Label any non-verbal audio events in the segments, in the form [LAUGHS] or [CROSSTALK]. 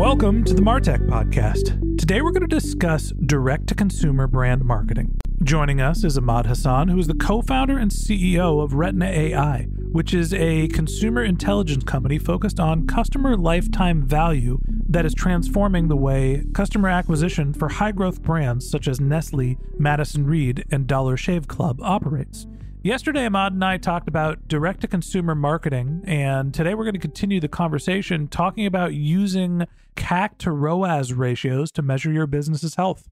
Welcome to the Martech Podcast. Today we're going to discuss direct to consumer brand marketing. Joining us is Emad Hasan, who is the co founder and CEO of Retina AI, which is a consumer intelligence company focused on customer lifetime value that is transforming the way customer acquisition for high growth brands such as Nestle, Madison Reed, and Dollar Shave Club operates. Yesterday, Emad and I talked about direct to consumer marketing, and today we're going to continue the conversation talking about using CAC to ROAS ratios to measure your business's health.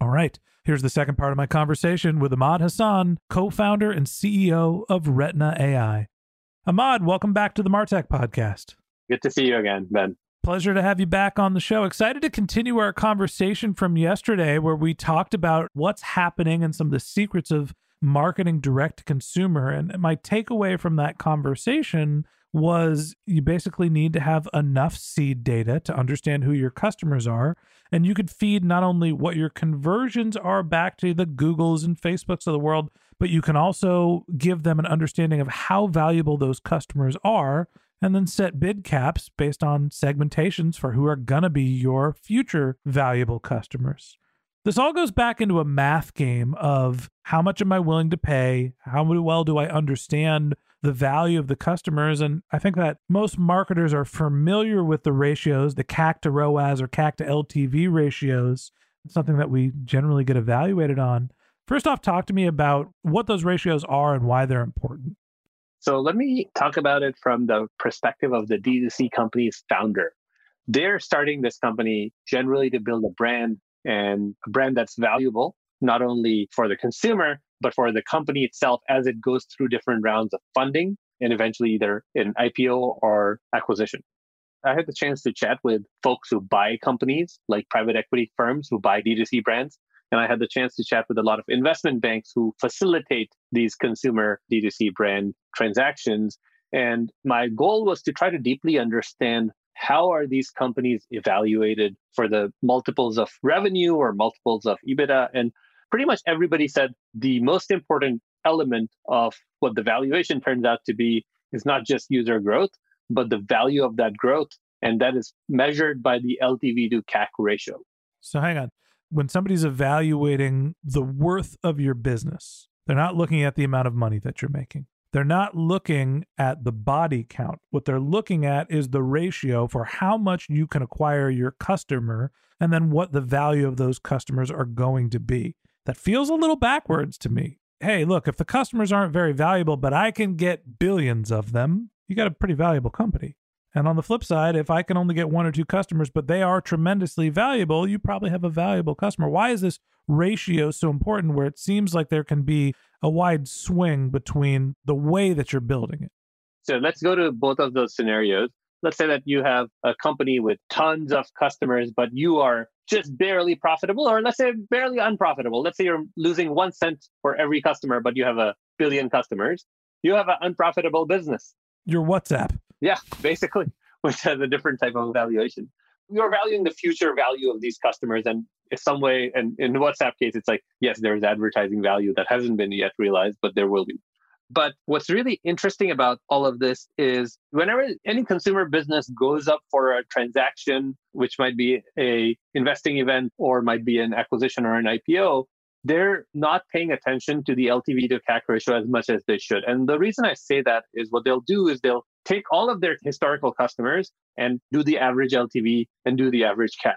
All right, here's the second part of my conversation with Emad Hasan, co founder and CEO of Retina AI. Emad, welcome back to the Martech podcast. Good to see you again, Ben. Pleasure to have you back on the show. Excited to continue our conversation from yesterday, where we talked about what's happening and some of the secrets of marketing direct to consumer. And my takeaway from that conversation was you basically need to have enough seed data to understand who your customers are. And you could feed not only what your conversions are back to the Googles and Facebooks of the world, but you can also give them an understanding of how valuable those customers are and then set bid caps based on segmentations for who are going to be your future valuable customers. This all goes back into a math game of how much am I willing to pay? How well do I understand the value of the customers? And I think that most marketers are familiar with the ratios, the CAC to ROAS or CAC to LTV ratios. It's something that we generally get evaluated on. First off, talk to me about what those ratios are and why they're important. So let me talk about it from the perspective of the D2C company's founder. They're starting this company generally to build a brand and a brand that's valuable, not only for the consumer, but for the company itself as it goes through different rounds of funding and eventually either an IPO or acquisition. I had the chance to chat with folks who buy companies like private equity firms who buy D2C brands. And I had the chance to chat with a lot of investment banks who facilitate these consumer D2C brand transactions. And my goal was to try to deeply understand how are these companies evaluated for the multiples of revenue or multiples of EBITDA? And pretty much everybody said the most important element of what the valuation turns out to be is not just user growth, but the value of that growth. And that is measured by the LTV to CAC ratio. So hang on. When somebody's evaluating the worth of your business, they're not looking at the amount of money that you're making. They're not looking at the body count. What they're looking at is the ratio for how much you can acquire your customer and then what the value of those customers are going to be. That feels a little backwards to me. Hey, look, if the customers aren't very valuable, but I can get billions of them, you got a pretty valuable company. And on the flip side, if I can only get one or two customers, but they are tremendously valuable, you probably have a valuable customer. Why is this ratio so important where it seems like there can be a wide swing between the way that you're building it? So let's go to both of those scenarios. Let's say that you have a company with tons of customers, but you are just barely profitable, or let's say barely unprofitable. Let's say you're losing one cent for every customer, but you have a billion customers. You have an unprofitable business. Your WhatsApp. Yeah, basically, [LAUGHS] which has a different type of valuation. You're valuing the future value of these customers, and in some way. And in WhatsApp case, it's like, yes, there's advertising value that hasn't been yet realized, but there will be. But what's really interesting about all of this is whenever any consumer business goes up for a transaction, which might be a investing event or might be an acquisition or an IPO, they're not paying attention to the LTV to CAC ratio as much as they should. And the reason I say that is what they'll do is they'll take all of their historical customers and do the average LTV and do the average CAC.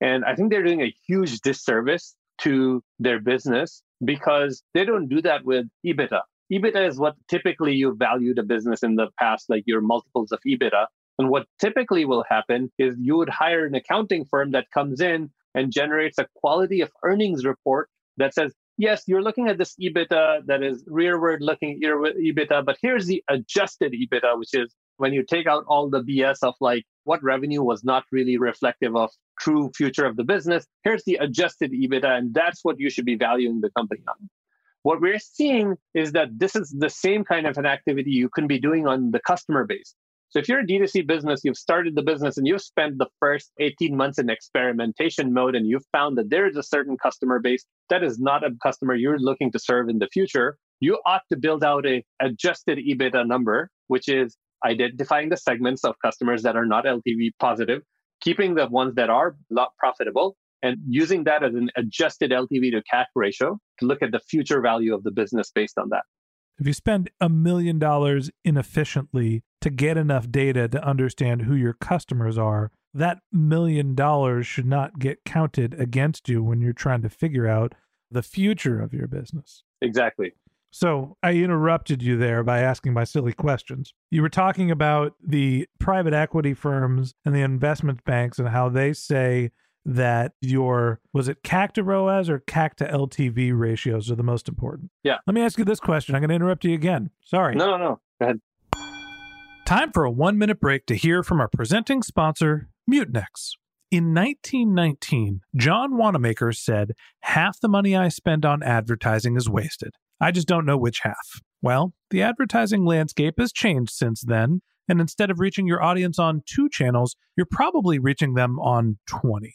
And I think they're doing a huge disservice to their business because they don't do that with EBITDA. EBITDA is what typically you valued a business in the past, like your multiples of EBITDA. And what typically will happen is you would hire an accounting firm that comes in and generates a quality of earnings report that says, yes, you're looking at this EBITDA that is rearward looking EBITDA, but here's the adjusted EBITDA, which is when you take out all the BS of like what revenue was not really reflective of true future of the business. Here's the adjusted EBITDA, and that's what you should be valuing the company on. What we're seeing is that this is the same kind of an activity you can be doing on the customer base. So if you're a D2C business, you've started the business and you've spent the first 18 months in experimentation mode and you've found that there is a certain customer base that is not a customer you're looking to serve in the future, you ought to build out a adjusted EBITDA number, which is identifying the segments of customers that are not LTV positive, keeping the ones that are not profitable, and using that as an adjusted LTV to CAC ratio to look at the future value of the business based on that. If you spend a million dollars inefficiently to get enough data to understand who your customers are, that million dollars should not get counted against you when you're trying to figure out the future of your business. Exactly. So I interrupted you there by asking my silly questions. You were talking about the private equity firms and the investment banks and how they say that your was it CAC to ROAS or CAC to LTV ratios are the most important. Yeah. Let me ask you this question. I'm going to interrupt you again. Sorry. No, no, no. Go ahead. Time for a one minute break to hear from our presenting sponsor, Mutinex. In 1919, John Wanamaker said, Half the money I spend on advertising is wasted. I just don't know which half. Well, the advertising landscape has changed since then, and instead of reaching your audience on two channels, you're probably reaching them on 20.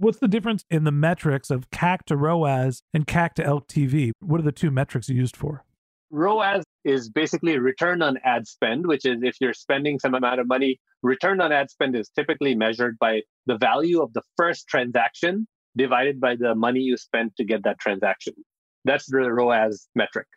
What's the difference in the metrics of CAC to ROAS and CAC to LTV? What are the two metrics used for? ROAS is basically return on ad spend, which is if you're spending some amount of money, return on ad spend is typically measured by the value of the first transaction divided by the money you spent to get that transaction. That's the ROAS metric.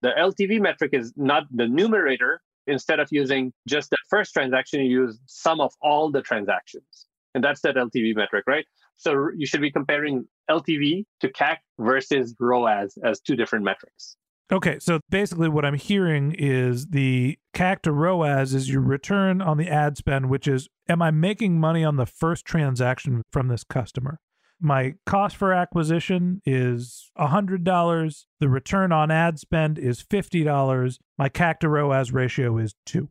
The LTV metric is not the numerator. Instead of using just the first transaction, you use sum of all the transactions. And that's that LTV metric, right? So you should be comparing LTV to CAC versus ROAS as two different metrics. Okay, so basically what I'm hearing is the CAC to ROAS is your return on the ad spend, which is am I making money on the first transaction from this customer? My cost for acquisition is $100. The return on ad spend is $50. My CAC to ROAS ratio is 2.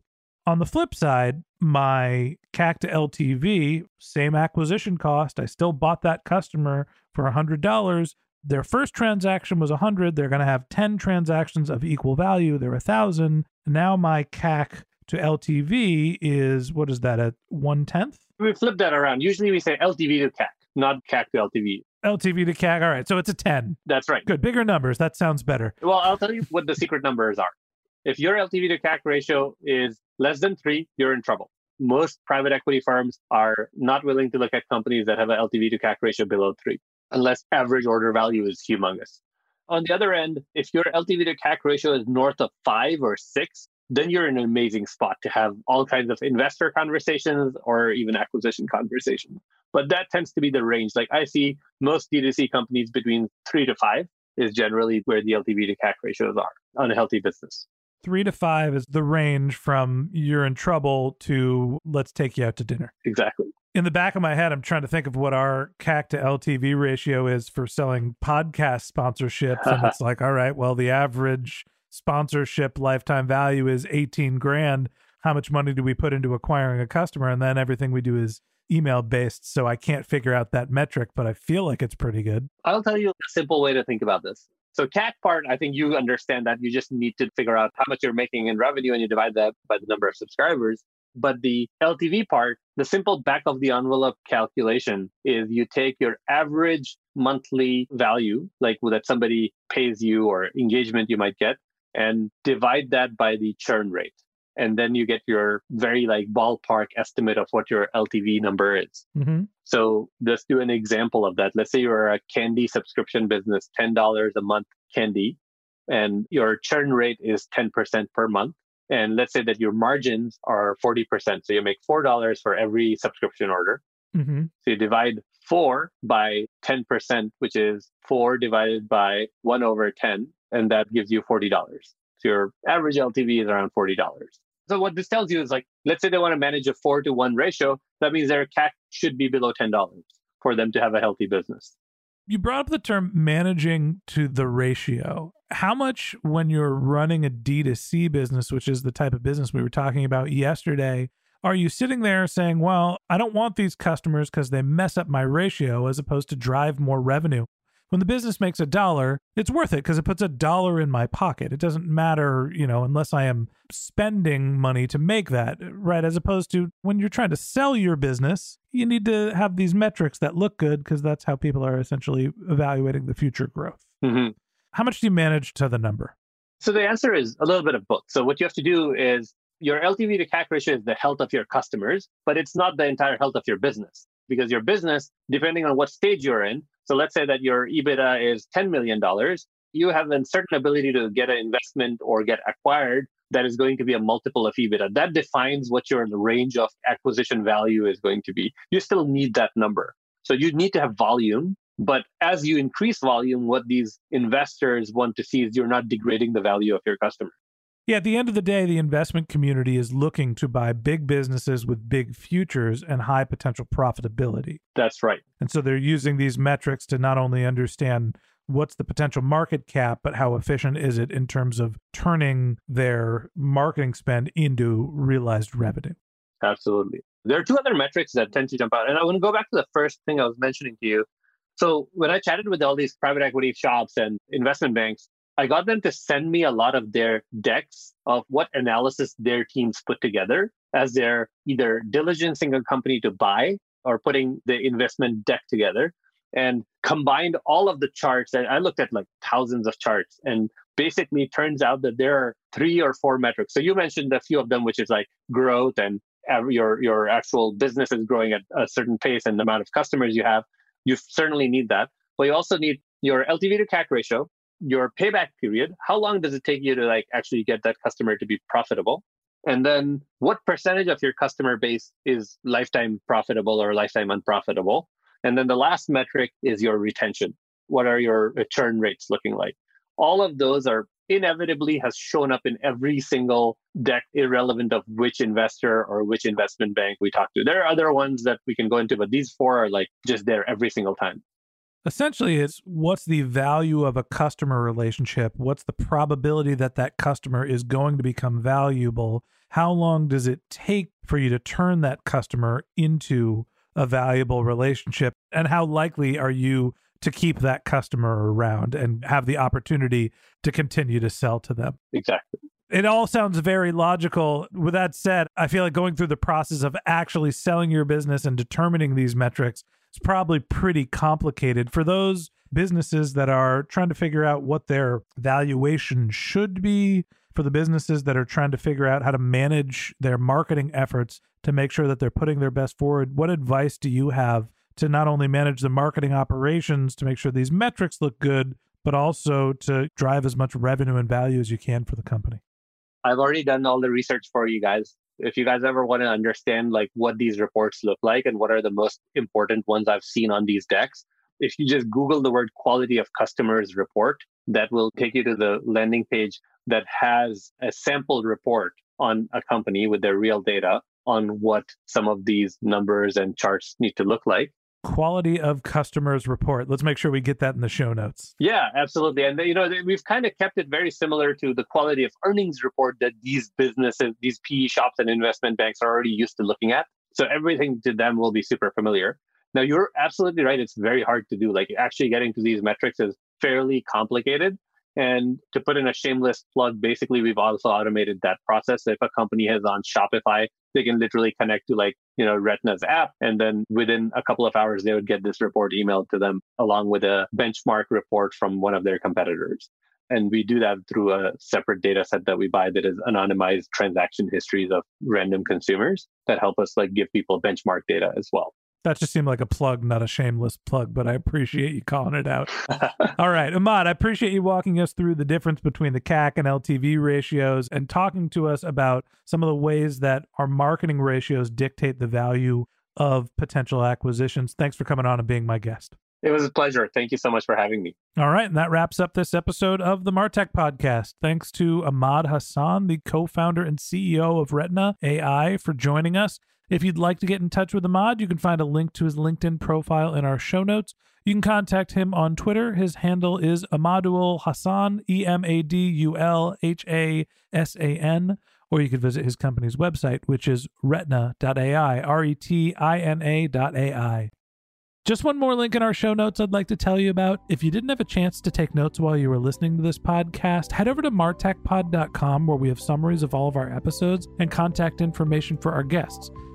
On the flip side, my CAC to LTV, same acquisition cost, I still bought that customer for $100, their first transaction was 100, they're going to have 10 transactions of equal value. They're 1,000. Now my CAC to LTV is what is that at one tenth? We flip that around. Usually we say LTV to CAC, not CAC to LTV. LTV to CAC. All right, so it's a 10. That's right. Good, bigger numbers. That sounds better. Well, I'll tell you what the secret numbers are. If your LTV to CAC ratio is less than three, you're in trouble. Most private equity firms are not willing to look at companies that have an LTV to CAC ratio below three, unless average order value is humongous. On the other end, if your LTV to CAC ratio is north of five or six, then you're in an amazing spot to have all kinds of investor conversations or even acquisition conversations. But that tends to be the range. Like I see most D2C companies between three to five is generally where the LTV to CAC ratios are on a healthy business. Three to five is the range from you're in trouble to let's take you out to dinner. Exactly. In the back of my head, I'm trying to think of what our CAC to LTV ratio is for selling podcast sponsorships. and it's [LAUGHS] like, all right, well, the average sponsorship lifetime value is 18 grand. How much money do we put into acquiring a customer? And then everything we do is email based. So I can't figure out that metric, but I feel like it's pretty good. I'll tell you a simple way to think about this. So CAC part, I think you understand that you just need to figure out how much you're making in revenue and you divide that by the number of subscribers. But the LTV part, the simple back of the envelope calculation is you take your average monthly value, like that somebody pays you or engagement you might get, and divide that by the churn rate. And then you get your very like ballpark estimate of what your LTV number is. Mm-hmm. So let's do an example of that. Let's say you're a candy subscription business, $10 a month candy, and your churn rate is 10% per month. And let's say that your margins are 40%. So you make $4 for every subscription order. Mm-hmm. So you divide four by 10%, which is four divided by one over 10, and that gives you $40. So your average LTV is around $40. So what this tells you is like, let's say they want to manage a four to one ratio. That means their CAC should be below $10 for them to have a healthy business. You brought up the term managing to the ratio. How much, when you're running a D2C business, which is the type of business we were talking about yesterday, are you sitting there saying, well, I don't want these customers because they mess up my ratio as opposed to drive more revenue? When the business makes a dollar, it's worth it because it puts a dollar in my pocket. It doesn't matter, you know, unless I am spending money to make that, right? As opposed to when you're trying to sell your business, you need to have these metrics that look good because that's how people are essentially evaluating the future growth. Mm-hmm. How much do you manage to the number? So the answer is a little bit of both. So what you have to do is your LTV to CAC ratio is the health of your customers, but it's not the entire health of your business because your business, depending on what stage you're in, so let's say that your EBITDA is $10 million, you have a certain ability to get an investment or get acquired that is going to be a multiple of EBITDA. That defines what your range of acquisition value is going to be. You still need that number. So you need to have volume. But as you increase volume, what these investors want to see is you're not degrading the value of your customer. Yeah, at the end of the day, the investment community is looking to buy big businesses with big futures and high potential profitability. That's right. And so they're using these metrics to not only understand what's the potential market cap, but how efficient is it in terms of turning their marketing spend into realized revenue. Absolutely. There are two other metrics that tend to jump out. And I want to go back to the first thing I was mentioning to you. So when I chatted with all these private equity shops and investment banks, I got them to send me a lot of their decks of what analysis their teams put together as they're either diligencing a company to buy or putting the investment deck together and combined all of the charts. And i looked at like thousands of charts and basically turns out that there are three or four metrics. So you mentioned a few of them which is like growth and your your actual business is growing at a certain pace and the amount of customers you have. You certainly need that. But you also need your ltv to cac ratio your payback period how long does it take you to like actually get that customer to be profitable? And then what percentage of your customer base is lifetime profitable or lifetime unprofitable? And then the last metric is your retention. What are your uh, churn rates looking like? All of those are inevitably has shown up in every single deck irrelevant of which investor or which investment bank we talk to. There are other ones that we can go into but these four are like just there every single time Essentially, it's what's the value of a customer relationship? What's the probability that that customer is going to become valuable? How long does it take for you to turn that customer into a valuable relationship? And how likely are you to keep that customer around and have the opportunity to continue to sell to them. Exactly. It all sounds very logical. With that said, I feel like going through the process of actually selling your business and determining these metrics is probably pretty complicated for those businesses that are trying to figure out what their valuation should be, for the businesses that are trying to figure out how to manage their marketing efforts to make sure that they're putting their best forward. What advice do you have to not only manage the marketing operations to make sure these metrics look good, but also to drive as much revenue and value as you can for the company? I've already done all the research for you guys. If you guys ever want to understand like what these reports look like and what are the most important ones I've seen on these decks, if you just Google the word quality of customers report, that will take you to the landing page that has a sample report on a company with their real data on what some of these numbers and charts need to look like quality of customers report. Let's make sure we get that in the show notes. Yeah, absolutely. And you know, we've kind of kept it very similar to the quality of earnings report that these businesses, these PE shops and investment banks are already used to looking at. So everything to them will be super familiar. Now, you're absolutely right. It's very hard to do. Like actually getting to these metrics is fairly complicated. And to put in a shameless plug, basically, we've also automated that process. If a company has on Shopify, they can literally connect to like, you know, retina's app. And then within a couple of hours, they would get this report emailed to them along with a benchmark report from one of their competitors. And we do that through a separate data set that we buy that is anonymized transaction histories of random consumers that help us like give people benchmark data as well. That just seemed like a plug, not a shameless plug, but I appreciate you calling it out. [LAUGHS] All right, Emad, I appreciate you walking us through the difference between the CAC and LTV ratios and talking to us about some of the ways that our marketing ratios dictate the value of potential acquisitions. Thanks for coming on and being my guest. It was a pleasure. Thank you so much for having me. All right. And that wraps up this episode of the Martech podcast. Thanks to Emad Hasan, the co founder and CEO of Retina AI, for joining us. If you'd like to get in touch with Emad, you can find a link to his LinkedIn profile in our show notes. You can contact him on Twitter. His handle is Emadul Hasan, E M A D U L H A S A N. Or you could visit his company's website, which is retina.ai, R E T I N A.ai. Just one more link in our show notes I'd like to tell you about. If you didn't have a chance to take notes while you were listening to this podcast, head over to martechpod.com where we have summaries of all of our episodes and contact information for our guests.